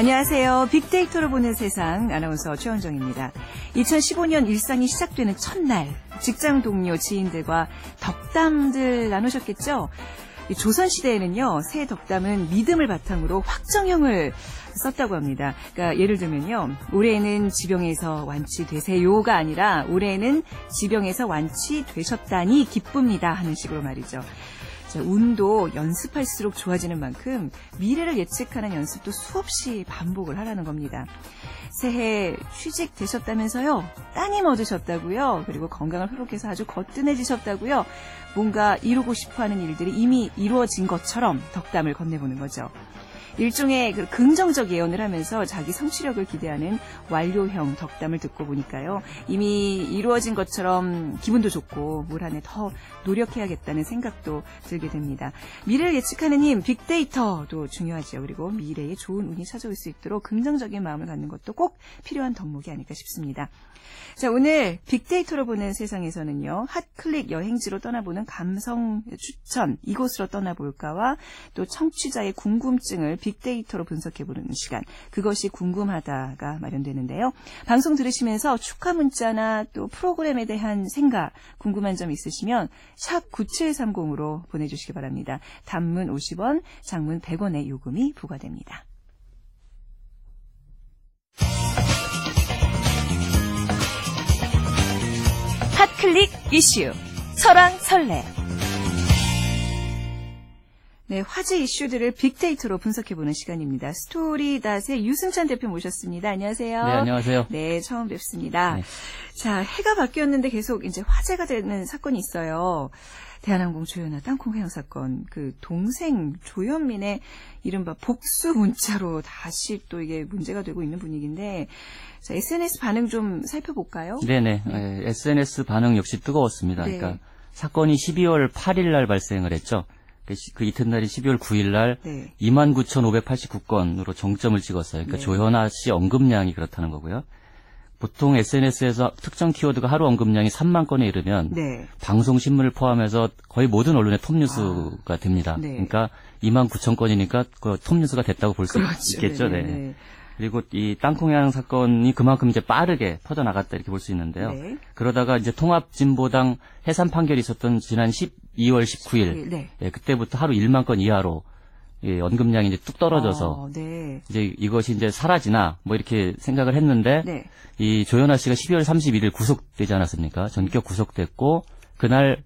안녕하세요. 빅데이터로 보는 세상 아나운서 최원정입니다. 2015년 일상이 시작되는 첫날 직장 동료 지인들과 덕담들 나누셨겠죠? 조선시대에는요, 새 덕담은 믿음을 바탕으로 확정형을 썼다고 합니다. 그러니까 예를 들면요, 올해는 지병에서 완치되세요가 아니라 올해는 지병에서 완치되셨다니 기쁩니다 하는 식으로 말이죠. 자, 운도 연습할수록 좋아지는 만큼 미래를 예측하는 연습도 수없이 반복을 하라는 겁니다. 새해 취직 되셨다면서요? 따님 얻으셨다고요? 그리고 건강을 회복해서 아주 거뜬해지셨다고요? 뭔가 이루고 싶어 하는 일들이 이미 이루어진 것처럼 덕담을 건네보는 거죠. 일종의 그 긍정적 예언을 하면서 자기 성취력을 기대하는 완료형 덕담을 듣고 보니까요. 이미 이루어진 것처럼 기분도 좋고 뭘한해 더 노력해야겠다는 생각도 들게 됩니다. 미래를 예측하는 힘, 빅데이터도 중요하죠. 그리고 미래에 좋은 운이 찾아올 수 있도록 긍정적인 마음을 갖는 것도 꼭 필요한 덕목이 아닐까 싶습니다. 자, 오늘 빅데이터로 보는 세상에서는요, 핫클릭 여행지로 떠나보는 감성 추천, 이곳으로 떠나볼까와 또 청취자의 궁금증을 빅데이터로 분석해보는 시간, 그것이 궁금하다가 마련되는데요. 방송 들으시면서 축하 문자나 또 프로그램에 대한 생각, 궁금한 점 있으시면 샵 9730으로 보내주시기 바랍니다. 단문 50원, 장문 100원의 요금이 부과됩니다. 핫클릭 이슈 설왕설래 네, 화제 이슈들을 빅데이터로 분석해보는 시간입니다. 스토리닷의 유승찬 대표 모셨습니다. 안녕하세요. 네, 안녕하세요. 네, 처음 뵙습니다. 네. 자, 해가 바뀌었는데 계속 이제 화제가 되는 사건이 있어요. 대한항공 조현아 땅콩 회항 사건, 그 동생 조현민의 이른바 복수 문자로 다시 또 이게 문제가 되고 있는 분위기인데, 자, SNS 반응 좀 살펴볼까요? 네네. 에, SNS 반응 역시 뜨거웠습니다. 네. 그러니까 사건이 12월 8일 날 발생을 했죠. 그, 시- 그 이튿날이 12월 9일 날 네. 29,589건으로 정점을 찍었어요. 그러니까 네. 조현아 씨 언급량이 그렇다는 거고요. 보통 SNS에서 특정 키워드가 하루 언급량이 3만 건에 이르면 네. 방송 신문을 포함해서 거의 모든 언론의 톱뉴스가 됩니다. 네. 그러니까 2만 9천 건이니까 그 톱뉴스가 됐다고 볼수 있겠죠. 네. 그리고 이 땅콩양 사건이 그만큼 이제 빠르게 퍼져나갔다 이렇게 볼 수 있는데요. 네. 그러다가 이제 통합진보당 해산 판결이 있었던 지난 12월 19일, 네. 예, 그때부터 하루 1만 건 이하로 예, 언급량이 이제 뚝 떨어져서 어, 네. 이제 이것이 이제 사라지나 뭐 이렇게 생각을 했는데 네. 이 조현아 씨가 12월 31일 구속되지 않았습니까? 전격 구속됐고 그날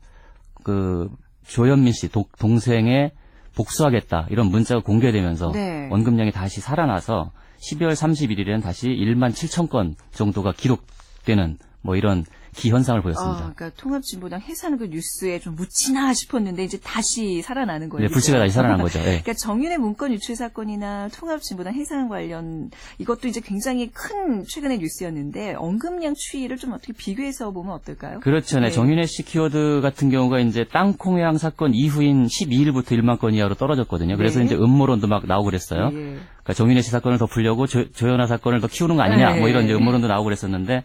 그 조현민 씨 도- 동생의 복수하겠다 이런 문자가 공개되면서 네. 언급량이 다시 살아나서 12월 31일에는 다시 1만 7천 건 정도가 기록되는 뭐 이런 기현상을 보였습니다. 아, 그러니까 통합진보당 해산 그 뉴스에 좀 묻히나 싶었는데 이제 다시 살아나는 거예요. 네, 불씨가? 다시 살아난 거죠. 예. 그러니까 정윤의 문건 유출 사건이나 통합진보당 해산 관련 이것도 이제 굉장히 큰 최근의 뉴스였는데 언급량 추이를 좀 어떻게 비교해서 보면 어떨까요? 그렇죠. 네. 네. 정윤혜 씨 키워드 같은 경우가 이제 땅콩 회항 사건 이후인 12일부터 1만 건 이하로 떨어졌거든요. 그래서 네. 이제 음모론도 막 나오고 그랬어요. 예. 그러니까 정윤혜 씨 사건을 덮으려고 조, 조현아 사건을 더 키우는 거 아니냐 네. 뭐 이런 이제 음모론도 나오고 그랬었는데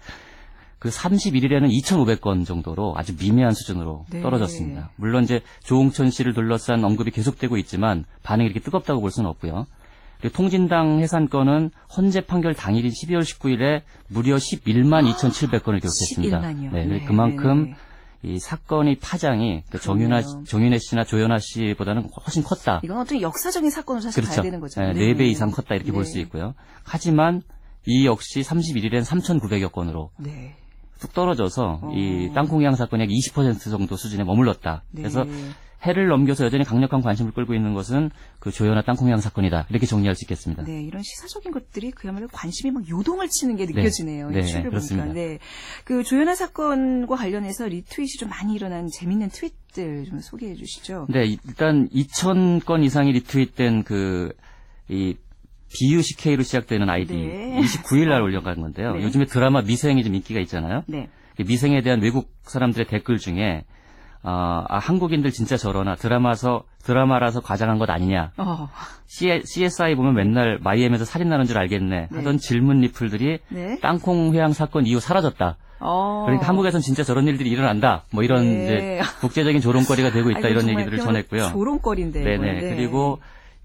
그 31일에는 2,500건 정도로 아주 미미한 수준으로 네. 떨어졌습니다. 물론 이제 조홍천 씨를 둘러싼 언급이 계속되고 있지만 반응이 이렇게 뜨겁다고 볼 수는 없고요. 그리고 통진당 해산 건은 헌재 판결 당일인 12월 19일에 무려 11만 2,700건을 기록했습니다. 11만 이요? 네, 네, 그만큼 네, 이 사건의 파장이 그 정윤아. 정윤혜 씨나 조현아 씨보다는 훨씬 컸다. 이건 어떤 역사적인 사건으로 사실 그렇죠. 봐야 되는 거죠. 네, 4배 이상 컸다 이렇게 볼수 네. 있고요. 하지만 이 역시 31일엔 3,900여 건으로 네. 뚝 떨어져서 어. 이 땅콩양 사건이 약 20% 정도 수준에 머물렀다. 네. 그래서 해를 넘겨서 여전히 강력한 관심을 끌고 있는 것은 그 조현아 땅콩양 사건이다. 이렇게 정리할 수 있겠습니다. 네, 이런 시사적인 것들이 그야말로 관심이 막 요동을 치는 게 느껴지네요. 네, 이 추이를 그렇습니다. 보니까. 네. 그 조현아 사건과 관련해서 리트윗이 좀 많이 일어난 재밌는 트윗들 좀 소개해 주시죠. 네, 일단 2,000건 이상이 리트윗된 그, 이, BUCK로 시작되는 아이디 네. 29일 날 올려간 건데요. 네. 요즘에 드라마 미생이 좀 인기가 있잖아요. 네. 그 미생에 대한 외국 사람들의 댓글 중에 아, 아, 한국인들 진짜 저러나 드라마서 드라마라서 과장한 것 아니냐. 어. C, CSI 보면 맨날 마이애미에서 살인 나는 줄 알겠네. 하던 질문 리플들이 네. 땅콩 회항 사건 이후 사라졌다. 어. 그러니까 한국에선 진짜 저런 일들이 일어난다. 뭐 이런 네. 이제 국제적인 조롱거리가 되고 있다 아이고, 이런 얘기들을 전했고요. 조롱거리인데. 네네. 네. 그리고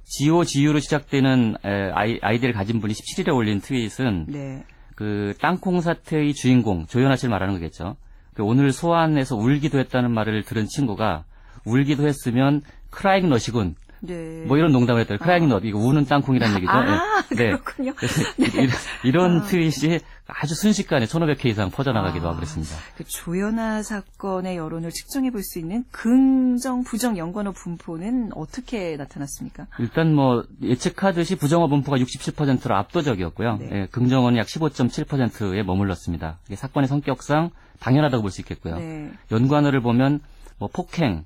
지오 지유로 시작되는 에, 아이, 아이디를 가진 분이 17일에 올린 트윗은 네. 그 땅콩 사태의 주인공 조현아 씨를 말하는 거겠죠. 그 오늘 소환해서 울기도 했다는 말을 들은 친구가 울기도 했으면 크라잉 너시군. 네. 뭐 이런 농담을 했더니 크라잉 너 이거 우는 땅콩이라는 얘기죠. 아, 예. 네. 그렇군요. 그래서 이- 이런 아. 트윗이 아주 순식간에 1,500회 이상 퍼져나가기도 아. 하고 그랬습니다. 그 조연아 사건의 여론을 측정해 볼 수 있는 긍정, 부정 연관어 분포는 어떻게 나타났습니까? 일단 뭐 예측하듯이 부정어 분포가 67%로 압도적이었고요. 네. 예, 긍정어는 약 15.7%에 머물렀습니다. 이게 사건의 성격상 당연하다고 볼 수 있겠고요. 네. 연관어를 보면 뭐 폭행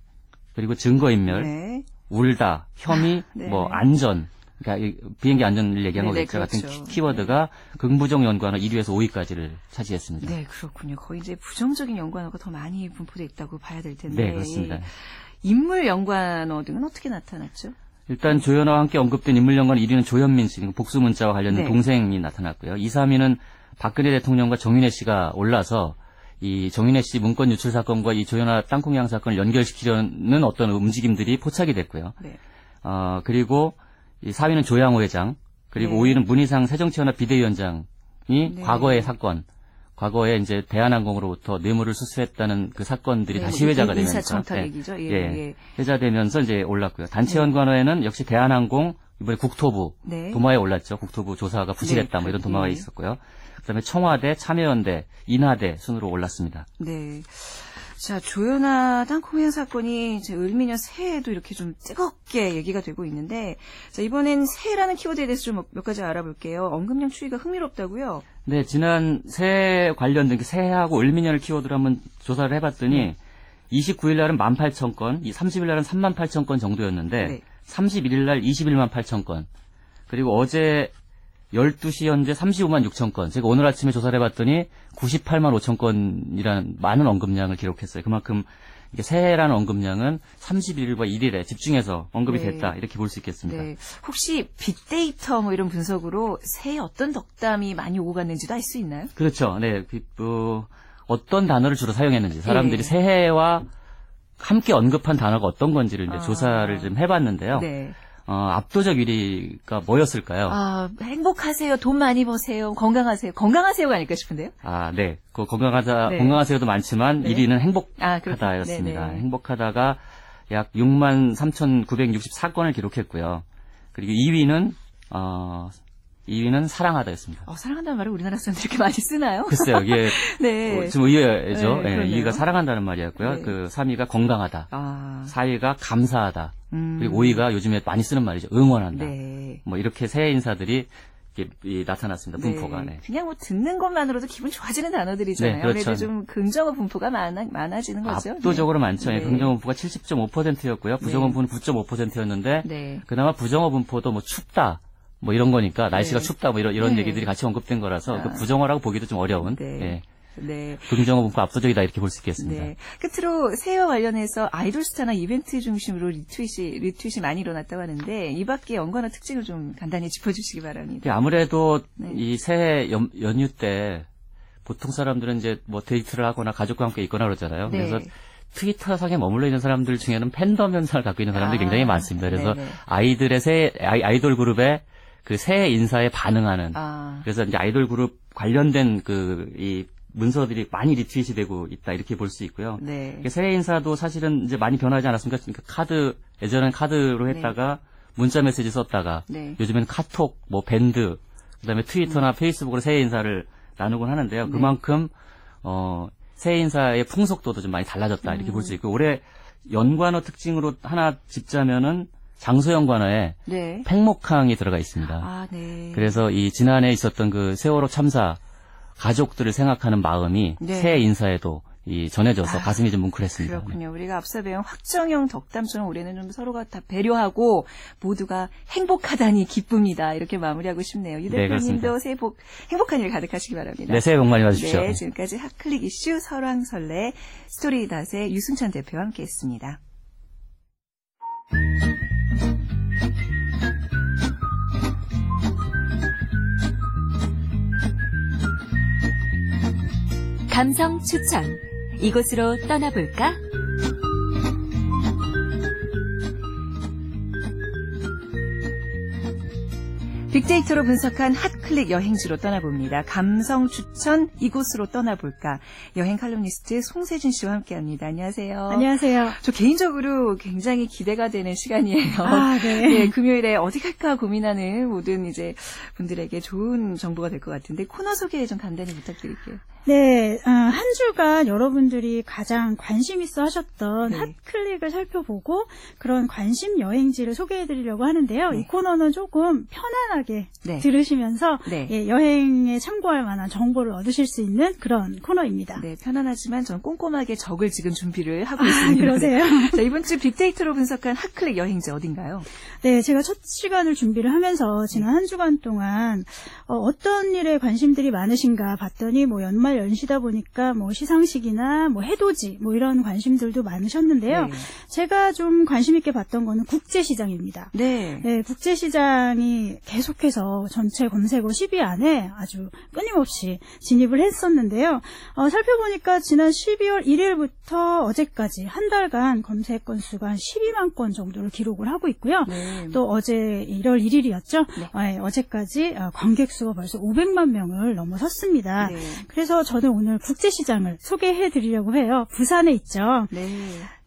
그리고 증거인멸, 네. 울다, 혐의, 네. 뭐 안전, 그러니까 이 비행기 안전을 얘기한 네, 네, 거겠죠. 같은 그렇죠. 키- 키워드가 긍부정 연관어 1위에서 5위까지를 차지했습니다. 네, 그렇군요. 거의 이제 부정적인 연관어가 더 많이 분포돼 있다고 봐야 될 텐데. 네, 그렇습니다. 이 인물 연관어 등은 어떻게 나타났죠? 일단 조연아와 함께 언급된 인물 연관 1위는 조현민 씨, 복수 문자와 관련된 네. 동생이 나타났고요. 2, 3위는 박근혜 대통령과 정윤혜 씨가 올라서 이 정윤혜 씨 문건 유출 사건과 이 조연아 땅콩 양 사건을 연결시키려는 어떤 움직임들이 포착이 됐고요. 네. 어, 그리고 이 4위는 조양호 회장, 그리고 네. 5위는 문희상 새정치연합 비대위원장이 네. 과거의 사건, 과거에 이제 대한항공으로부터 뇌물을 수수했다는 그 사건들이 네, 다시 뭐 회자가 인- 되면서 네. 얘기죠. 예, 예, 예. 회자되면서 이제 올랐고요. 단체 연관어에는 역시 대한항공 이번에 국토부 네. 도마에 올랐죠. 국토부 조사가 부실했다 뭐 이런 도마가 네. 있었고요. 그다음에 청와대, 참여연대, 인하대 순으로 올랐습니다. 네. 자, 조연아 땅콩양 사건이 이제 을미년 새해에도 이렇게 좀 뜨겁게 얘기가 되고 있는데, 자, 이번엔 새해라는 키워드에 대해서 좀 몇 가지 알아볼게요. 언급량 추이가 흥미롭다고요? 네, 지난 새해 관련된 그 새해하고 을미년을 키워드로 한번 조사를 해봤더니 네. 29일 날은 18,000건, 이 30일 날은 38,000건 정도였는데 네. 31일 날 21만 8,000건, 그리고 어제 12시 현재 35만 6천 건. 제가 오늘 아침에 조사를 해봤더니 98만 5천 건이라는 많은 언급량을 기록했어요. 그만큼 이게 새해라는 언급량은 31일과 1일에 집중해서 언급이 네. 됐다 이렇게 볼 수 있겠습니다. 네. 혹시 빅데이터 뭐 이런 분석으로 새해 어떤 덕담이 많이 오고 갔는지도 알 수 있나요? 그렇죠. 네, 그, 어, 어떤 단어를 주로 사용했는지 사람들이 예. 새해와 함께 언급한 단어가 어떤 건지를 이제 아. 조사를 좀 해봤는데요. 네. 어, 압도적 1위가 뭐였을까요? 아, 행복하세요. 돈 많이 버세요. 건강하세요. 건강하세요가 아닐까 싶은데요? 아, 네. 그 건강하다, 네. 건강하세요도 많지만 네. 1위는 아, 그렇- 행복하다였습니다. 네네. 행복하다가 약 6만 3,964건을 기록했고요. 그리고 2위는, 어, 2위는 사랑하다였습니다. 어, 사랑한다는 말을 우리나라 사람들이 이렇게 많이 쓰나요? 글쎄요, 이게 네. 어, 좀 의외죠. 네, 예, 그러네요. 2위가 사랑한다는 말이었고요. 네. 그 3위가 건강하다. 아. 4위가 감사하다. 음. 그리고 5위가 요즘에 많이 쓰는 말이죠. 응원한다. 네. 뭐 이렇게 새해 인사들이 나타났습니다. 분포가. 네. 그냥 뭐 듣는 것만으로도 기분 좋아지는 단어들이잖아요. 네, 그렇죠. 아무래도 좀 긍정어 분포가 많아, 많아지는 거죠. 압도적으로 많죠. 예, 네. 긍정어 분포가 70.5%였고요. 부정어 분포는 9.5%였는데 네. 그나마 부정어 분포도 뭐 춥다. 뭐 이런 거니까 날씨가 네. 춥다 뭐 이런 이런 네. 얘기들이 같이 언급된 거라서 아. 그 부정어라고 보기도 좀 어려운 네. 예, 네. 긍정어 분포 압도적이다 이렇게 볼 수 있겠습니다. 네. 끝으로 새해와 관련해서 아이돌 스타나 이벤트 중심으로 리트윗이, 리트윗이 많이 일어났다고 하는데 이 밖에 연관어 특징을 좀 간단히 짚어주시기 바랍니다. 이게 아무래도 네. 이 새해 연, 연휴 때 보통 사람들은 이제 뭐 데이트를 하거나 가족과 함께 있거나 그러잖아요. 네. 그래서 트위터 상에 머물러 있는 사람들 중에는 팬덤 현상을 갖고 있는 사람들이 아, 굉장히 많습니다. 그래서 네네. 아이들의 새 아이, 아이돌 그룹의 그 새해 인사에 반응하는 아, 그래서 이제 아이돌 그룹 관련된 그 이 문서들이 많이 리트윗이 되고 있다 이렇게 볼 수 있고요. 네. 이게 새해 인사도 사실은 이제 많이 변하지 않았습니까? 그러니까 카드 예전엔 카드로 네. 했다가 문자 메시지 썼다가 네. 요즘엔 카톡, 뭐 밴드, 그다음에 트위터나 페이스북으로 새해 인사를 나누곤 하는데요. 네. 그만큼 어 새해 인사의 풍속도도 좀 많이 달라졌다 이렇게 음. 볼수 있고 올해 연관어 특징으로 하나 짚자면은 장소 연관어에 네. 팽목항이 들어가 있습니다. 아, 네. 그래서 이 지난해 있었던 그 세월호 참사 가족들을 생각하는 마음이 네. 새해 인사에도 이 전해져서 아, 가슴이 좀 뭉클했습니다. 네. 그렇군요. 우리가 앞서 배운 확정형 덕담처럼 올해는 좀 서로가 다 배려하고 모두가 행복하다니 기쁩니다. 이렇게 마무리하고 싶네요. 유 네, 대표님도 그렇습니다. 새해 복 행복한 일 가득하시기 바랍니다. 네, 새해 복 많이 받으십시오. 네, 지금까지 핫클릭 이슈 설왕설래 스토리닷의 유승찬 대표와 함께했습니다. 감성 추천. 이곳으로 떠나볼까? 빅데이터로 분석한 핫클릭 여행지로 떠나봅니다. 감성 추천 이곳으로 떠나볼까. 여행 칼럼니스트 송세진 씨와 함께합니다. 안녕하세요. 안녕하세요. 저 개인적으로 굉장히 기대가 되는 시간이에요. 아, 네. 네, 금요일에 어디 갈까 고민하는 모든 이제 분들에게 좋은 정보가 될 것 같은데 코너 소개 좀 간단히 부탁드릴게요. 네, 아, 한 주간 여러분들이 가장 관심 있어 하셨던 네. 핫클릭을 살펴보고 그런 관심 여행지를 소개해 드리려고 하는데요. 네. 이 코너는 조금 편안하게 네. 들으시면서 네. 예, 여행에 참고할 만한 정보를 얻으실 수 있는 그런 코너입니다. 네, 편안하지만 저는 꼼꼼하게 적을 지금 준비를 하고 아, 있습니다. 그러세요? 자, 이번 주 빅데이터로 분석한 핫클릭 여행지 어딘가요? 네, 제가 첫 시간을 준비를 하면서 지난 한 주간 동안 어, 떤 일에 관심들이 많으신가 봤더니 뭐 연말 연시다 보니까 뭐 시상식이나 뭐 해돋이 뭐 이런 관심들도 많으셨는데요. 네. 제가 좀 관심 있게 봤던 거는 국제 시장입니다. 네. 네, 국제 시장이 계속해서 전체 검색어 10위 안에 아주 끊임없이 진입을 했었는데요. 어, 살펴보니까 지난 12월 1일부터 어제까지 한 달간 검색 건수가 한 12만 건 정도를 기록을 하고 있고요. 네. 또 어제 1월 1일이었죠. 네. 어제까지 어, 관객 수가 벌써 500만 명을 넘어섰습니다. 네. 그래서 저는 오늘 국제시장을 소개해 드리려고 해요. 부산에 있죠. 네.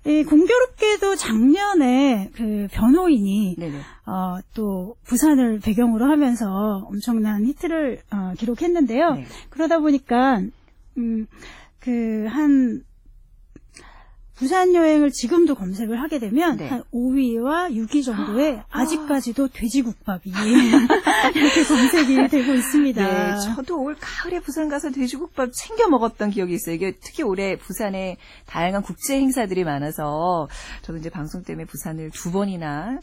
이 공교롭게도 작년에 그 변호인이. 어, 또 부산을 배경으로 하면서 엄청난 히트를 어, 기록했는데요. 네. 그러다 보니까 음, 그한 부산 여행을 지금도 검색을 하게 되면 네. 한 5위와 6위 정도에 아직까지도 돼지국밥이 이렇게 검색이 되고 있습니다. 네, 저도 올 가을에 부산 가서 돼지국밥 챙겨 먹었던 기억이 있어요. 이게 특히 올해 부산에 다양한 국제 행사들이 많아서 저도 이제 방송 때문에 부산을 두 번이나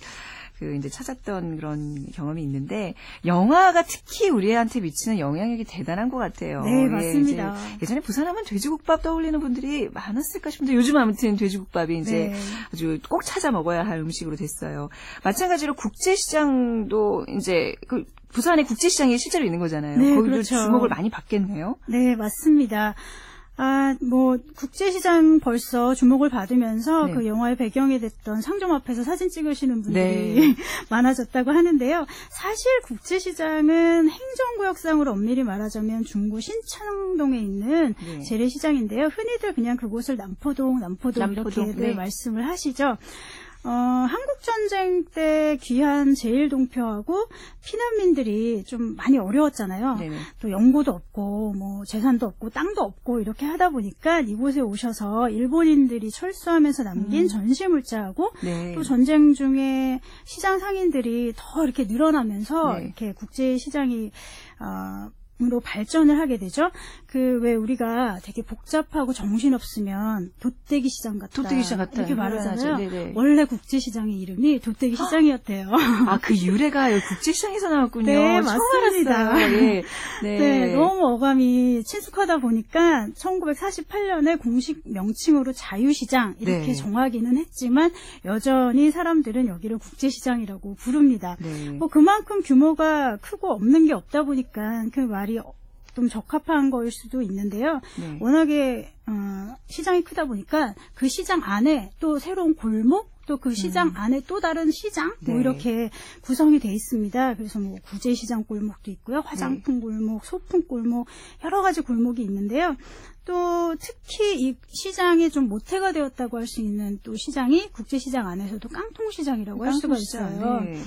그 이제 찾았던 그런 경험이 있는데 영화가 특히 우리한테 미치는 영향력이 대단한 것 같아요. 네, 예, 맞습니다. 이제 예전에 부산하면 돼지국밥 떠올리는 분들이 많았을까 싶은데 요즘 아무튼 돼지국밥이 이제 네. 아주 꼭 찾아 먹어야 할 음식으로 됐어요. 마찬가지로 국제시장도 이제 그 부산에 국제시장이 실제로 있는 거잖아요. 네, 거기도 그렇죠. 주목을 많이 받겠네요. 네, 맞습니다. 아, 뭐, 국제시장 벌써 주목을 받으면서 네. 그 영화의 배경이 됐던 상점 앞에서 사진 찍으시는 분들이 네. 많아졌다고 하는데요. 사실 국제시장은 행정구역상으로 엄밀히 말하자면 중구 신창동에 있는 네. 재래시장인데요. 흔히들 그냥 그곳을 남포동, 남포동, 남포동, 이렇게들 네. 말씀을 하시죠. 어, 한국전쟁 때 귀한 제일동표하고 피난민들이 좀 많이 어려웠잖아요. 네네. 또 연고도 없고 뭐 재산도 없고 땅도 없고 이렇게 하다 보니까 이곳에 오셔서 일본인들이 철수하면서 남긴 음. 전시물자하고 네. 또 전쟁 중에 시장 상인들이 더 이렇게 늘어나면서 네. 이렇게 국제 시장이 어, 으 로 발전을 하게 되죠. 그 왜 우리가 되게 복잡하고 정신 없으면 돗대기 시장 같다. 돗대기 시장 같다. 이렇게 말하잖아요. 네. 원래 국제 시장의 이름이 돗대기 시장이었대요. 아, 그 유래가 여기 국제 시장에서 나왔군요. 네, 맞습니다. 예. 네. 네, 너무 어감이 친숙하다 보니까 1948년에 공식 명칭으로 자유 시장 이렇게 네. 정하기는 했지만 여전히 사람들은 여기를 국제 시장이라고 부릅니다. 네. 뭐 그만큼 규모가 크고 없는 게 없다 보니까 그 말이 좀 적합한 거일 수도 있는데요. 네. 워낙에 어, 시장이 크다 보니까 그 시장 안에 또 새로운 골목 또그 시장 안에 또 다른 시장 뭐 음. 네. 이렇게 구성이 돼 있습니다. 그래서 뭐 구제 시장 골목도 있고요, 네. 화장품 골목, 소품 골목 여러 가지 골목이 있는데요. 또 특히 이 시장이 좀 모태가 되었다고 할 수 있는 또 시장이 국제시장 안에서도 깡통시장이라고 할 수가 깡통시장, 있어요. 네.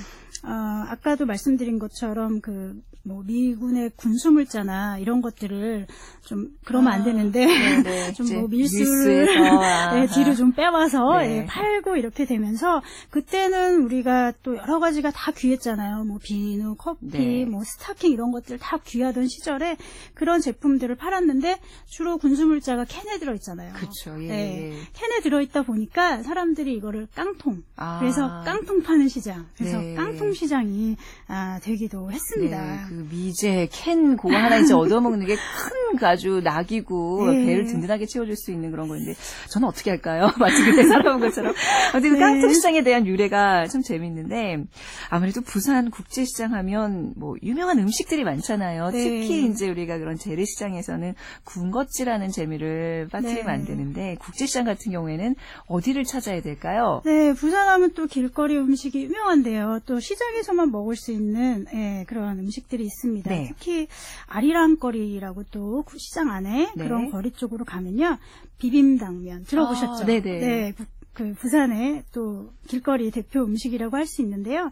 어, 아까도 말씀드린 것처럼 그, 뭐, 미군의 군수물자나 이런 것들을 좀, 그러면 안 되는데, 네, 네. 좀 이제 뭐 밀수를, 아, 네, 뒤로 좀 빼와서, 네. 예, 팔고 이렇게 되면서, 그때는 우리가 또 여러 가지가 다 귀했잖아요. 뭐, 비누, 커피, 네. 뭐, 스타킹 이런 것들 다 귀하던 시절에 그런 제품들을 팔았는데, 주로 군 수물자가 캔에 들어있잖아요. 그렇죠. 예. 네. 캔에 들어있다 보니까 사람들이 이거를 깡통, 아. 그래서 깡통 파는 시장. 그래서 네. 깡통 시장이 아, 되기도 네, 했습니다. 그 미제 캔 그거 하나 이제 얻어먹는 게큰그 아주 낙이고 네. 배를 든든하게 채워줄 수 있는 그런 건데 저는 어떻게 할까요? 마치 그때 살아온 것처럼. 어쨌든 네. 깡통 시장에 대한 유래가 참 재밌는데 아무래도 부산 국제시장 하면 뭐 유명한 음식들이 많잖아요. 네. 특히 이제 우리가 그런 재래시장에서는 군것질 쇼핑하는 재미를 빠뜨리면 네. 안 되는데 국제시장 같은 경우에는 어디를 찾아야 될까요? 네, 부산하면 또 길거리 음식이 유명한데요. 또 시장에서만 먹을 수 있는 예, 그런 음식들이 있습니다. 네. 특히 아리랑 거리라고 또 구- 시장 안에 네. 그런 거리 쪽으로 가면요. 비빔당면 들어보셨죠? 아, 네네. 네, 부- 그 부산의 또 길거리 대표 음식이라고 할 수 있는데요.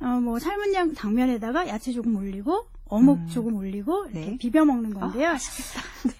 어, 뭐 삶은 양 당면에다가 야채 조금 올리고 어묵 음. 조금 올리고 이렇게 네. 비벼 먹는 건데요.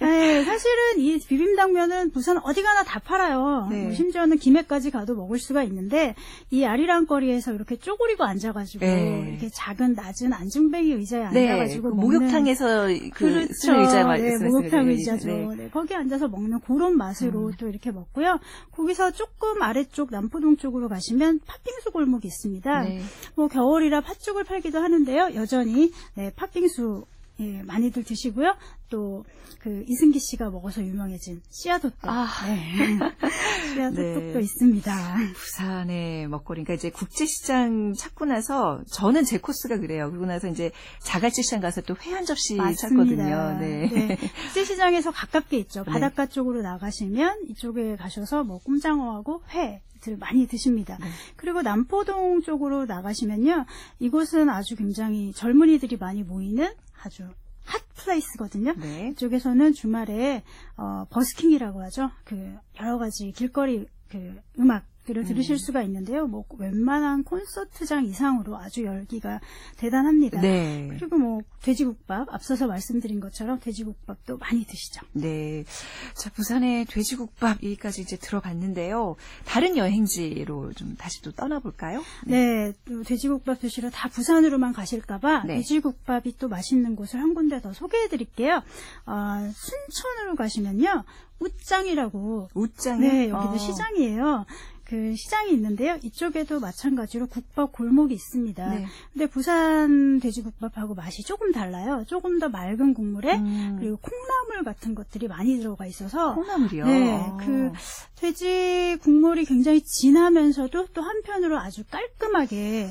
네, 사실은 이 비빔당면은 부산 어디 가나 다 팔아요. 네. 뭐 심지어는 김해까지 가도 먹을 수가 있는데 이 아리랑 거리에서 이렇게 쪼그리고 앉아가지고 네. 이렇게 작은 낮은 안중뱅이 의자에 네, 앉아가지고 그 목욕탕에서 그 그렇죠. 쓰는 의자 네, 말씀하시는 목욕탕. 의자죠. 네. 네, 거기 앉아서 먹는 그런 맛으로 음. 또 이렇게 먹고요. 거기서 조금 아래쪽 남포동 쪽으로 가시면 팥빙수 골목이 있습니다. 네. 뭐 겨울이라 팥죽을 팔기도 하는데요. 여전히 네, 팥 빙수 예, 많이들 드시고요. 또 그 이승기 씨가 먹어서 유명해진 씨앗호떡. 아. 네. 씨앗호떡도 네. 있습니다. 부산의 먹거리. 그러니까 이제 국제시장 찾고 나서 저는 제 코스가 그래요. 그러고 나서 이제 자갈치 시장 가서 또 회 한 접시 찾거든요. 네. 국제시장에서 가깝게 있죠. 네. 바닷가 쪽으로 나가시면 이쪽에 가셔서 뭐 꼼장어하고 회 들 많이 드십니다. 네. 그리고 남포동 쪽으로 나가시면요. 이곳은 아주 굉장히 젊은이들이 많이 모이는 아주 핫 플레이스거든요. 네. 이쪽에서는 주말에 어, 버스킹이라고 하죠. 그 여러 가지 길거리 그 음악 들을 들으실 수가 있는데요. 뭐 웬만한 콘서트장 이상으로 아주 열기가 대단합니다. 네. 그리고 뭐 돼지국밥 앞서서 말씀드린 것처럼 돼지국밥도 많이 드시죠. 네. 자, 부산의 돼지국밥 여기까지 이제 들어봤는데요. 다른 여행지로 좀 다시 또 떠나볼까요? 네, 또 돼지국밥 드시러 다 부산으로만 가실까봐 네. 돼지국밥이 또 맛있는 곳을 한 군데 더 소개해드릴게요. 어, 순천으로 가시면요, 웃장이라고 웃장이 네, 여기도 어. 시장이에요. 그 시장이 있는데요. 이쪽에도 마찬가지로 국밥 골목이 있습니다. 네. 근데 부산 돼지국밥하고 맛이 조금 달라요. 조금 더 맑은 국물에 음. 그리고 콩나물 같은 것들이 많이 들어가 있어서 콩나물이요. 네, 어. 그 돼지 국물이 굉장히 진하면서도 또 한편으로 아주 깔끔하게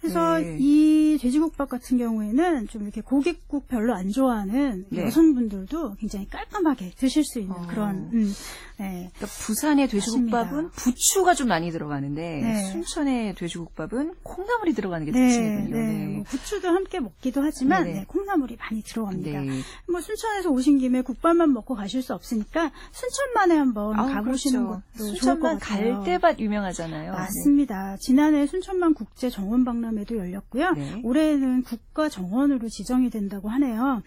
그래서 네. 이 돼지국밥 같은 경우에는 좀 이렇게 고깃국 별로 안 좋아하는 네. 여성분들도 굉장히 깔끔하게 드실 수 있는 어. 그런 음, 네. 그러니까 부산의 돼지국밥은. 부추가 좀 많이 들어가는데 네. 순천의 돼지국밥은 콩나물이 들어가는 게 네, 특징이군요. 네. 뭐 부추도 함께 먹기도 하지만. 네, 콩나물이 많이 들어갑니다. 네. 뭐 순천에서 오신 김에 국밥만 먹고 가실 수 없으니까 순천만에 한번 아우, 가보시는 그렇죠. 것도 좋을 것 순천만 같아요. 갈대밭 유명하잖아요. 맞습니다. 지난해 순천만 국제 정원 박람 회도 열렸고요. 네. 올해는 국가 정원으로 지정이 된다고 하네요.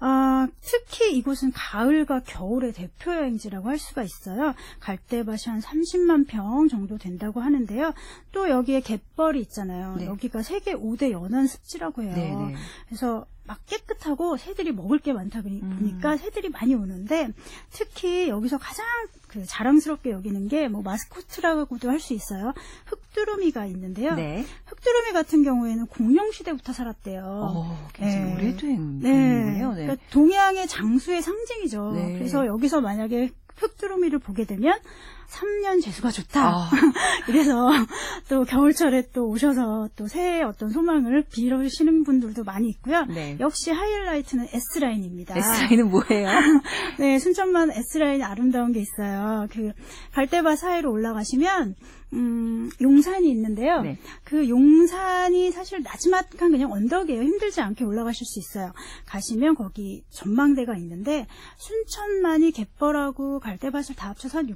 아, 특히 이곳은 가을과 겨울의 대표 여행지라고 할 수가 있어요. 갈대밭이 한 30만 평 정도 된다고 하는데요. 또 여기에 갯벌이 있잖아요. 네. 여기가 세계 5대 연안 습지라고 해요. 네, 네. 그래서 막 깨끗하고 새들이 먹을 게 많다 보니- 음. 보니까 새들이 많이 오는데 특히 여기서 가장 그 자랑스럽게 여기는 게 뭐 마스코트라고도 할 수 있어요. 흑두루미가 있는데요. 네. 흑두루미 같은 경우에는 공룡 시대부터 살았대요. 어, 굉장히 네. 오래된 네. 네. 그러니까 동양의 장수의 상징이죠. 네. 그래서 여기서 만약에 흑두루미를 보게 되면 3년 재수가 좋다. 아, 그래서 또 겨울철에 또 오셔서 또 새해 어떤 소망을 빌으시는 분들도 많이 있고요. 네. 역시 하이라이트는 S라인입니다. S라인은 뭐예요? 네, 순천만 S라인 아름다운 게 있어요. 그 갈대밭 사이로 올라가시면 음, 용산이 있는데요. 네. 그 용산이 사실 나지막한 그냥 언덕이에요. 힘들지 않게 올라가실 수 있어요. 가시면 거기 전망대가 있는데 순천만이 갯벌하고 갈대밭을 다 합쳐서 한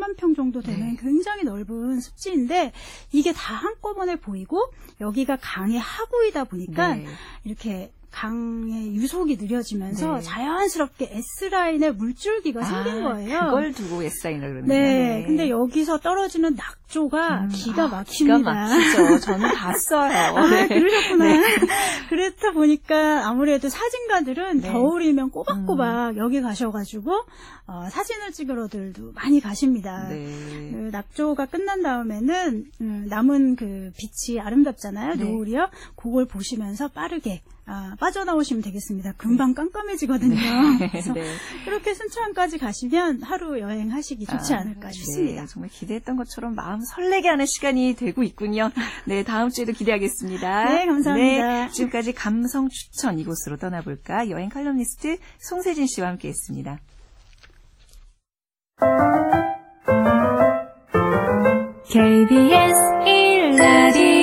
690만 평 정도 되는 네. 굉장히 넓은 습지인데 이게 다 한꺼번에 보이고 여기가 강의 하구이다 보니까 네. 이렇게 강의 유속이 느려지면서 네. 자연스럽게 S라인의 물줄기가 생긴 아, 거예요. 그걸 두고 S라인이라고 그러네요. 네, 근데 여기서 떨어지는 낙조가 음, 기가 아, 막힙니다. 기가 막히죠. 저는 봤어요. 아, 네. 그러셨구나. 네. 그렇다 보니까 아무래도 사진가들은 네. 음. 겨울이면 꼬박꼬박 여기 가셔가지고 어, 사진을 찍으러들도 많이 가십니다. 네. 그 낙조가 끝난 다음에는 음, 남은 그 빛이 아름답잖아요. 네. 노을이요. 그걸 보시면서 빠르게 아, 빠져나오시면 되겠습니다. 금방 네. 깜깜해지거든요. 네. 그래서 네. 그렇게 순천까지 가시면 하루 여행하시기 좋지 아, 않을까 아, 싶습니다. 네. 정말 기대했던 것처럼 마음 설레게 하는 시간이 되고 있군요. 네, 다음 주에도 기대하겠습니다. 네, 감사합니다. 네, 지금까지 감성 추천 이곳으로 떠나볼까 여행 칼럼니스트 송세진 씨와 함께했습니다. KBS 1라디오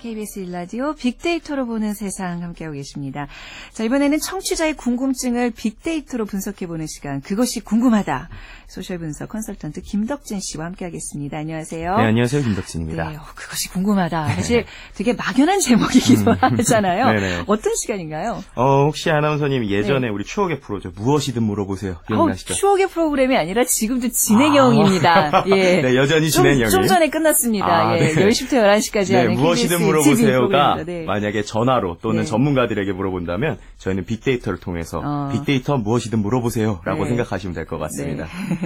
KBS 일라디오 빅데이터로 보는 세상 함께하고 계십니다. 자, 이번에는 청취자의 궁금증을 빅데이터로 분석해보는 시간, 그것이 궁금하다. 소셜 분석 컨설턴트 김덕진 씨와 함께하겠습니다. 안녕하세요. 네, 안녕하세요. 김덕진입니다. 네, 어, 그것이 궁금하다. 사실 되게 막연한 제목이기도 하잖아요. 음. 네네. 어떤 시간인가요? 어, 혹시 아나운서님 예전에 우리 추억의 프로죠. 무엇이든 물어보세요. 기억나시죠? 추억의 프로그램이 아니라 지금도 진행형입니다. 예. 네, 여전히 좀, 진행형이에요. 좀 전에 끝났습니다. 아, 예. 네. 10시부터 11시까지 네, 하는 무엇이든 물어보세요가. 네. 만약에 전화로 또는 네. 전문가들에게 물어본다면 저희는 빅데이터를 통해서 어. 빅데이터 무엇이든 물어보세요라고 네. 생각하시면 될 것 같습니다.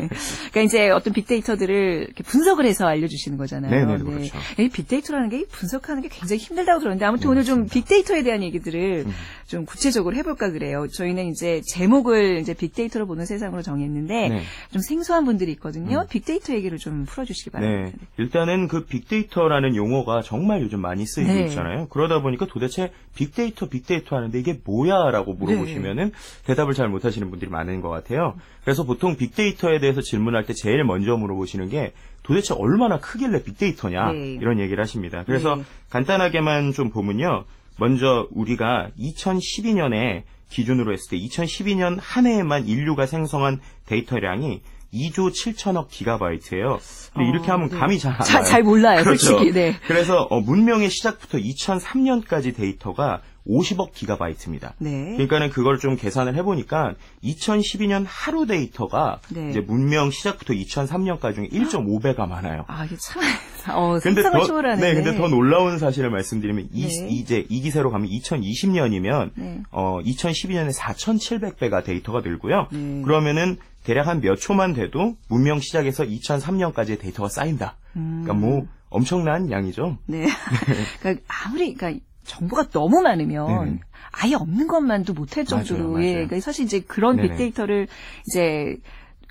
그러니까 이제 어떤 빅데이터들을 분석을 해서 알려주시는 거잖아요. 네네, 그렇죠. 이 빅데이터라는 게 분석하는 게 굉장히 힘들다고 들었는데 아무튼 오늘 좀 빅데이터에 대한 얘기들을 음. 좀 구체적으로 해볼까 그래요. 저희는 이제 제목을 이제 빅데이터로 보는 세상으로 정했는데 네. 좀 생소한 분들이 있거든요. 빅데이터 얘기를 좀 풀어주시기 바랍니다. 네. 일단은 그 빅데이터라는 용어가 정말 요즘 많이 쓰이고 네. 있잖아요. 그러다 보니까 도대체 빅데이터, 빅데이터 하는데 이게 뭐야라고 물어보시면은 대답을 잘 못하시는 분들이 많은 것 같아요. 그래서 보통 빅데이터에 대해서 질문할 때 제일 먼저 물어보시는 게 도대체 얼마나 크길래 빅데이터냐 네. 이런 얘기를 하십니다. 그래서 네. 간단하게만 좀 보면요. 먼저 우리가 2012년에 기준으로 했을 때 2012년 한 해에만 인류가 생성한 데이터량이 2조 7천억 기가바이트예요. 근데 어, 이렇게 하면 네. 감이 잘안 자- 와요. 잘 몰라요, 그렇죠. 솔직히. 네. 그래서 어, 문명의 시작부터 2003년까지 데이터가 50억 기가바이트입니다. 네. 그러니까는 그걸 좀 계산을 해보니까 2012년 하루 데이터가 네. 이제 문명 시작부터 2003년까지 중에 1.5배가 많아요. 아, 이게 참, 어, 근데 더, 초월하네. 네, 근데 더 놀라운 사실을 말씀드리면 이, 네. 이제 이 기세로 가면 2020년이면 네. 어 2012년에 4,700배가 데이터가 늘고요. 네. 그러면은 대략 한 몇 초만 돼도 문명 시작에서 2003년까지의 데이터가 쌓인다. 음. 그러니까 뭐 엄청난 양이죠. 네. 그러니까 아무리 그러니까 정보가 너무 많으면 네네. 아예 없는 것만도 못할 정도로 맞아요, 맞아요. 예. 그러니까 사실 이제 그런 네네. 빅데이터를 이제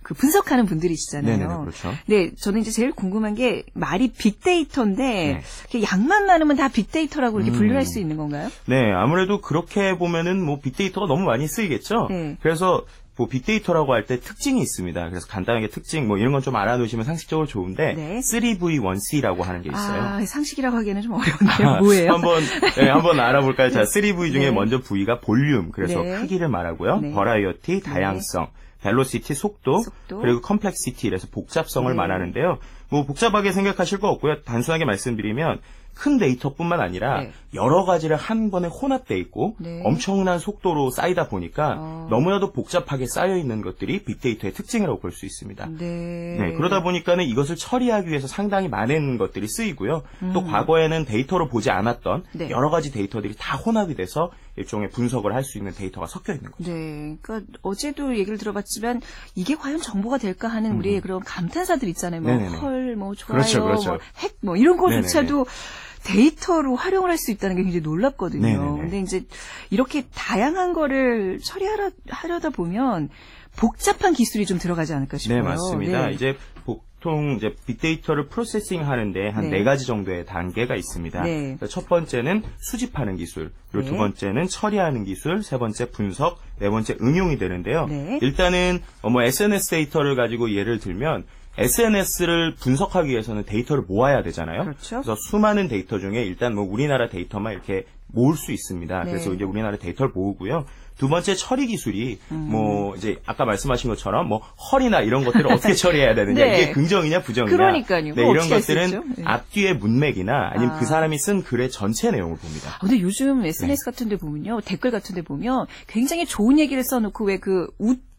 그 분석하는 분들이시잖아요. 네네, 그렇죠. 네, 저는 이제 제일 궁금한 게 말이 빅데이터인데 네. 양만 많으면 다 빅데이터라고 이렇게 음. 분류할 수 있는 건가요? 네, 아무래도 그렇게 보면은 뭐 빅데이터가 너무 많이 쓰이겠죠. 네. 그래서 뭐 빅데이터라고 할 때 특징이 있습니다. 그래서 간단하게 특징 뭐 이런 건 좀 알아놓으시면 상식적으로 좋은데 네. 3V1C라고 하는 게 있어요. 아, 상식이라고 하기에는 좀 어려운데요. 뭐예요? 한번 네, 한번 알아볼까요? 자, 3V 중에 네. 먼저 V가 volume, 그래서 네. 크기를 말하고요. 네. 버라이어티, 다양성, velocity, 속도, 속도. 그리고 complexity, 그래서 복잡성을 네. 말하는데요. 뭐 복잡하게 생각하실 거 없고요. 단순하게 말씀드리면 큰 데이터뿐만 아니라 네. 여러 가지를 한 번에 혼합돼 있고 네. 엄청난 속도로 쌓이다 보니까 어. 너무나도 복잡하게 쌓여 있는 것들이 빅데이터의 특징이라고 볼 수 있습니다. 네. 네, 그러다 보니까는 이것을 처리하기 위해서 상당히 많은 것들이 쓰이고요. 또 음. 과거에는 데이터로 보지 않았던 네. 여러 가지 데이터들이 다 혼합이 돼서 일종의 분석을 할 수 있는 데이터가 섞여 있는 거죠. 네, 그러니까 어제도 얘기를 들어봤지만 이게 과연 정보가 될까 하는 우리의 그런 감탄사들 있잖아요. 뭐 음. 헐, 뭐 좋아요, 그렇죠, 그렇죠. 뭐 핵, 뭐 이런 거조차도 데이터로 활용을 할 수 있다는 게 굉장히 놀랍거든요. 네네네. 근데 이제 이렇게 다양한 거를 처리하려 하려다 보면 복잡한 기술이 좀 들어가지 않을까 싶어요. 네, 맞습니다. 네. 이제 보통 이제 빅데이터를 processing 하는데 한 네. 네 가지 정도의 단계가 있습니다. 네. 그래서 첫 번째는 수집하는 기술, 그리고 네. 두 번째는 처리하는 기술, 세 번째 분석, 네 번째 응용이 되는데요. 네. 일단은 어, 뭐 SNS 데이터를 가지고 예를 들면 SNS를 분석하기 위해서는 데이터를 모아야 되잖아요. 그렇죠. 래서 수많은 데이터 중에 일단 뭐 우리나라 데이터만 이렇게 모을 수 있습니다. 네. 그래서 이제 우리나라 데이터를 모으고요. 두 번째 처리 기술이 음. 뭐 이제 아까 말씀하신 것처럼 뭐 헐이나 이런 것들을 어떻게 처리해야 되느냐 네. 이게 긍정이냐 부정이냐 그러니까요. 네, 이런 것들은? 네. 앞뒤의 문맥이나 아니면 아. 그 사람이 쓴 글의 전체 내용을 봅니다. 아, 근데 요즘 SNS 같은 데 보면요. 댓글 같은 데 보면 굉장히 좋은 얘기를 써놓고 왜 그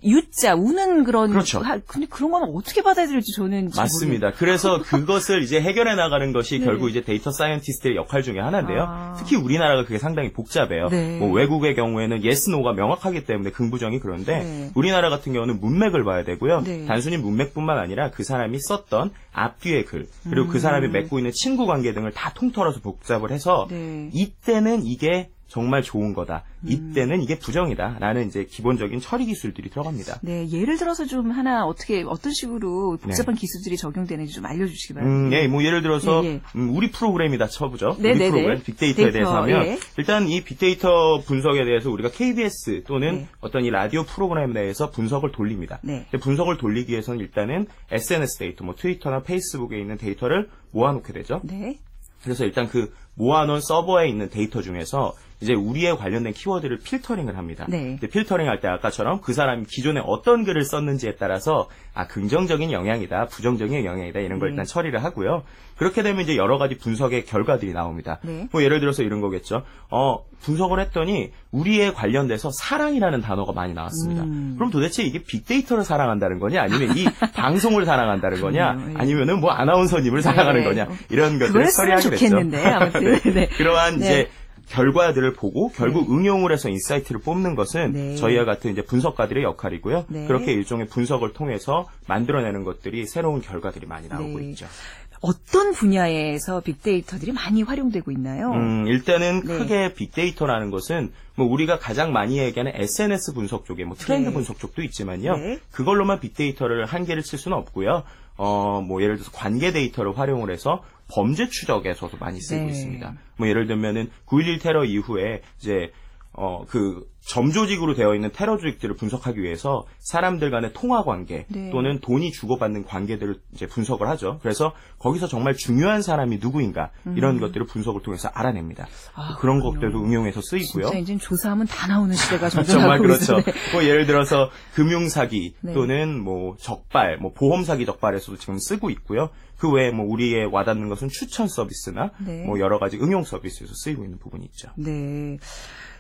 ㅠ자, 우는 그런. 그렇죠. 하- 근데 그런 건 어떻게 받아들일지 저는 잘 맞습니다. 그래서 그것을 이제 해결해 나가는 것이 네. 결국 이제 data scientist의 역할 중에 하나인데요. 아. 특히 우리나라가 그게 상당히 복잡해요. 네. 뭐 외국의 경우에는 yes, no가 명확하기 때문에 긍부정이 그런데 네. 우리나라 같은 경우는 문맥을 봐야 되고요. 네. 단순히 문맥뿐만 아니라 그 사람이 썼던 앞뒤의 글 그리고 그 사람이 맺고 있는 친구 관계 등을 다 통틀어서 복합을 해서 네. 이때는 이게 정말 좋은 거다. 음. 이때는 이게 부정이다라는 이제 기본적인 처리 기술들이 들어갑니다. 네, 예를 들어서 좀 하나 어떻게 어떤 식으로 복잡한 기술들이 적용되는지 좀 알려주시기 바랍니다. 음, 예, 뭐 예를 들어서 예, 예. 음, 우리 프로그램이다 쳐보죠. 네, 우리 네, 프로그램 네. 빅데이터에 데이터, 대해서 하면 예. 일단 이 빅데이터 분석에 대해서 우리가 KBS 또는 네. 어떤 이 라디오 프로그램에 대해서 분석을 돌립니다. 네. 근데 분석을 돌리기 위해서는 일단은 SNS 데이터, 뭐 트위터나 페이스북에 있는 데이터를 모아놓게 되죠. 네. 그래서 일단 그 모아놓은 서버에 있는 데이터 중에서 이제 우리에 관련된 키워드를 filtering을 합니다. 네. 근데 필터링 할 때 아까처럼 그 사람이 기존에 어떤 글을 썼는지에 따라서 아 긍정적인 영향이다, 부정적인 영향이다 이런 걸 네. 일단 처리를 하고요. 그렇게 되면 이제 여러 가지 분석의 결과들이 나옵니다. 네. 뭐 예를 들어서 이런 거겠죠. 어 분석을 했더니 우리에 관련돼서 사랑이라는 단어가 많이 나왔습니다. 음. 그럼 도대체 이게 빅데이터를 사랑한다는 거냐, 아니면 이 방송을 사랑한다는 거냐, 그럼요, 예. 아니면은 뭐 아나운서님을 사랑하는 네. 거냐 이런 것들을 처리하게 됐죠. 좋겠는데 아무튼 네. 그러한 네. 이제 결과들을 보고 결국 응용을 해서 insight를 뽑는 것은 네. 저희와 같은 이제 분석가들의 역할이고요. 네. 그렇게 일종의 분석을 통해서 만들어내는 것들이 새로운 결과들이 많이 나오고 네. 있죠. 어떤 분야에서 빅데이터들이 많이 활용되고 있나요? 음, 일단은 네. 크게 빅데이터라는 것은 뭐 우리가 가장 많이 얘기하는 SNS 분석 쪽에 뭐 트렌드 네. 분석 쪽도 있지만요. 네. 그걸로만 빅데이터를 한계를 칠 수는 없고요. 어, 뭐 예를 들어서 관계 데이터를 활용을 해서 범죄 추적에서도 많이 쓰이고 네. 있습니다. 뭐 예를 들면은 9.11 테러 이후에 이제 어, 그 점조직으로 되어 있는 테러 조직들을 분석하기 위해서 사람들 간의 통화 관계 네. 또는 돈이 주고받는 관계들을 이제 분석을 하죠. 그래서 거기서 정말 중요한 사람이 누구인가 이런 것들을 분석을 통해서 알아냅니다. 음. 아, 그런 그렇군요. 것들도 응용해서 쓰이고요. 진짜 이제 조사하면 다 나오는 시대가 점점 정말 그렇죠. 뭐 예를 들어서 금융 사기 네. 또는 뭐 적발, 뭐 보험 사기 적발에서도 지금 쓰고 있고요. 그 외에 뭐 우리의 와닿는 것은 추천 서비스나 네. 뭐 여러 가지 응용 서비스에서 쓰이고 있는 부분이 있죠. 네.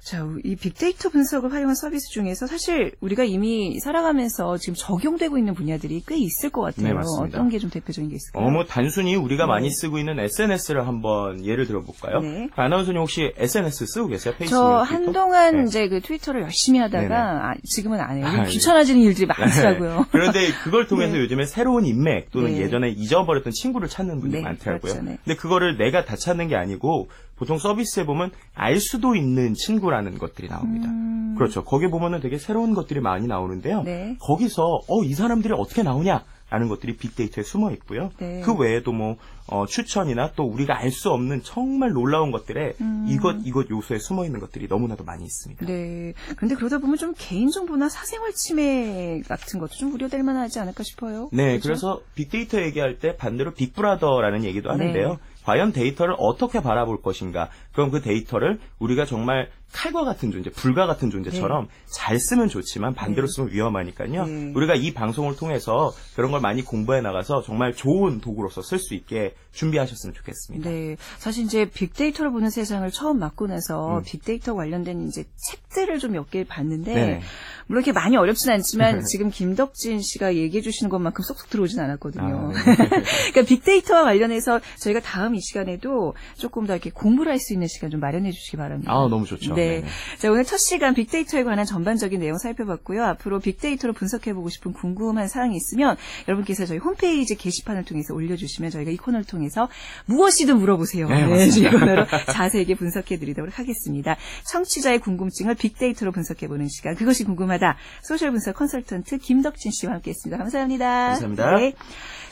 자, 이 빅데이터 분석을 활용한 서비스 중에서 사실 우리가 이미 살아가면서 지금 적용되고 있는 분야들이 꽤 있을 것 같아요. 네, 맞습니다. 어떤 게 좀 대표적인 게 있을까요? 어, 뭐 단순히 우리가 많이 쓰고 있는 SNS를 한번 예를 들어볼까요? 네. 아나운서님 혹시 SNS 쓰고 계세요? 페이스북, 저? 한동안 네. 이제 그 트위터를 열심히 하다가 네네. 아, 지금은 안 해요. 아, 예. 귀찮아지는 일들이 많더라고요. 네. 그런데 그걸 통해서 네. 요즘에 새로운 인맥 또는 네. 예전에 잊어버렸던 친구를 찾는 분들이 네, 많더라고요. 그렇죠, 네. 근데 그거를 내가 다 찾는 게 아니고 보통 서비스에 보면 알 수도 있는 친구라는 것들이 나옵니다. 음. 그렇죠. 거기 보면은 되게 새로운 것들이 많이 나오는데요. 네. 거기서 어 이 사람들이 어떻게 나오냐? 라는 것들이 빅데이터에 숨어 있고요. 네. 그 외에도 뭐 어, 추천이나 또 우리가 알 수 없는 정말 놀라운 것들에 음. 이것 이것 요소에 숨어 있는 것들이 너무나도 많이 있습니다. 네. 그런데 그러다 보면 좀 개인정보나 사생활 침해 같은 것도 좀 우려될 만하지 않을까 싶어요. 네, 그렇죠? 그래서 빅데이터 얘기할 때 반대로 빅브라더라는 얘기도 하는데요. 네. 과연 데이터를 어떻게 바라볼 것인가? 그럼 그 데이터를 우리가 정말 칼과 같은 존재, 불과 같은 존재처럼 잘 쓰면 좋지만 반대로 네. 쓰면 위험하니까요. 네. 우리가 이 방송을 통해서 그런 걸 많이 공부해 나가서 정말 좋은 도구로서 쓸 수 있게 준비하셨으면 좋겠습니다. 네. 사실 이제 빅데이터를 보는 세상을 처음 맡고 나서 음. 빅데이터 관련된 이제 책들을 좀 몇 개 봤는데 네. 물론 이렇게 많이 어렵진 않지만 지금 김덕진 씨가 얘기해 주시는 것만큼 쏙쏙 들어오진 않았거든요. 아, 네. 그러니까 빅데이터와 관련해서 저희가 다음 이 시간에도 조금 더 이렇게 공부를 할 수 있는 시간 좀 마련해 주시기 바랍니다. 아, 너무 좋죠. 네. 네네. 자, 오늘 첫 시간 빅데이터에 관한 전반적인 내용 살펴봤고요. 앞으로 빅데이터로 분석해보고 싶은 궁금한 사항이 있으면 여러분께서 저희 홈페이지 게시판을 통해서 올려주시면 저희가 이 코너를 통해서 무엇이든 물어보세요. 네, 이 코너로 자세하게 분석해드리도록 하겠습니다. 청취자의 궁금증을 빅데이터로 분석해보는 시간. 그것이 궁금하다. 소셜 분석 컨설턴트 김덕진 씨와 함께했습니다. 감사합니다. 감사합니다. 네.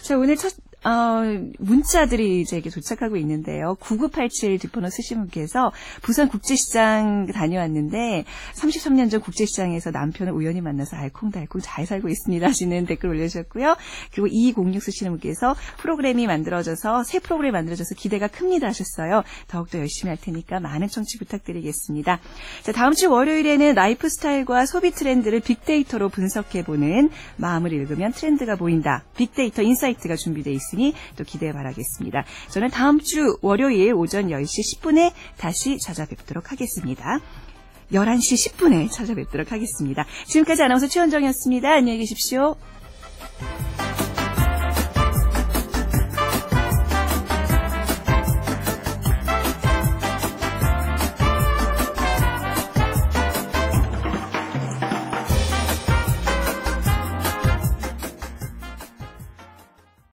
자, 오늘 첫 어, 문자들이 이제 이렇게 도착하고 있는데요. 9987 뒷번호 쓰신 분께서 부산 국제시장 다녀왔는데 33년 전 국제시장에서 남편을 우연히 만나서 알콩달콩 잘 살고 있습니다 하시는 댓글 올려주셨고요. 그리고 2206 쓰시는 분께서 프로그램이 만들어져서 새 프로그램이 만들어져서 기대가 큽니다 하셨어요. 더욱더 열심히 할 테니까 많은 청취 부탁드리겠습니다. 자, 다음 주 월요일에는 라이프 스타일과 소비 트렌드를 빅데이터로 분석해보는 마음을 읽으면 트렌드가 보인다. 빅데이터 insight가 준비되어 있습니다. 있으니 또 기대 바라겠습니다. 저는 다음 주 월요일 오전 10시 10분에 다시 찾아뵙도록 하겠습니다. 11시 10분에 찾아뵙도록 하겠습니다. 지금까지 아나운서 최원정이었습니다. 안녕히 계십시오.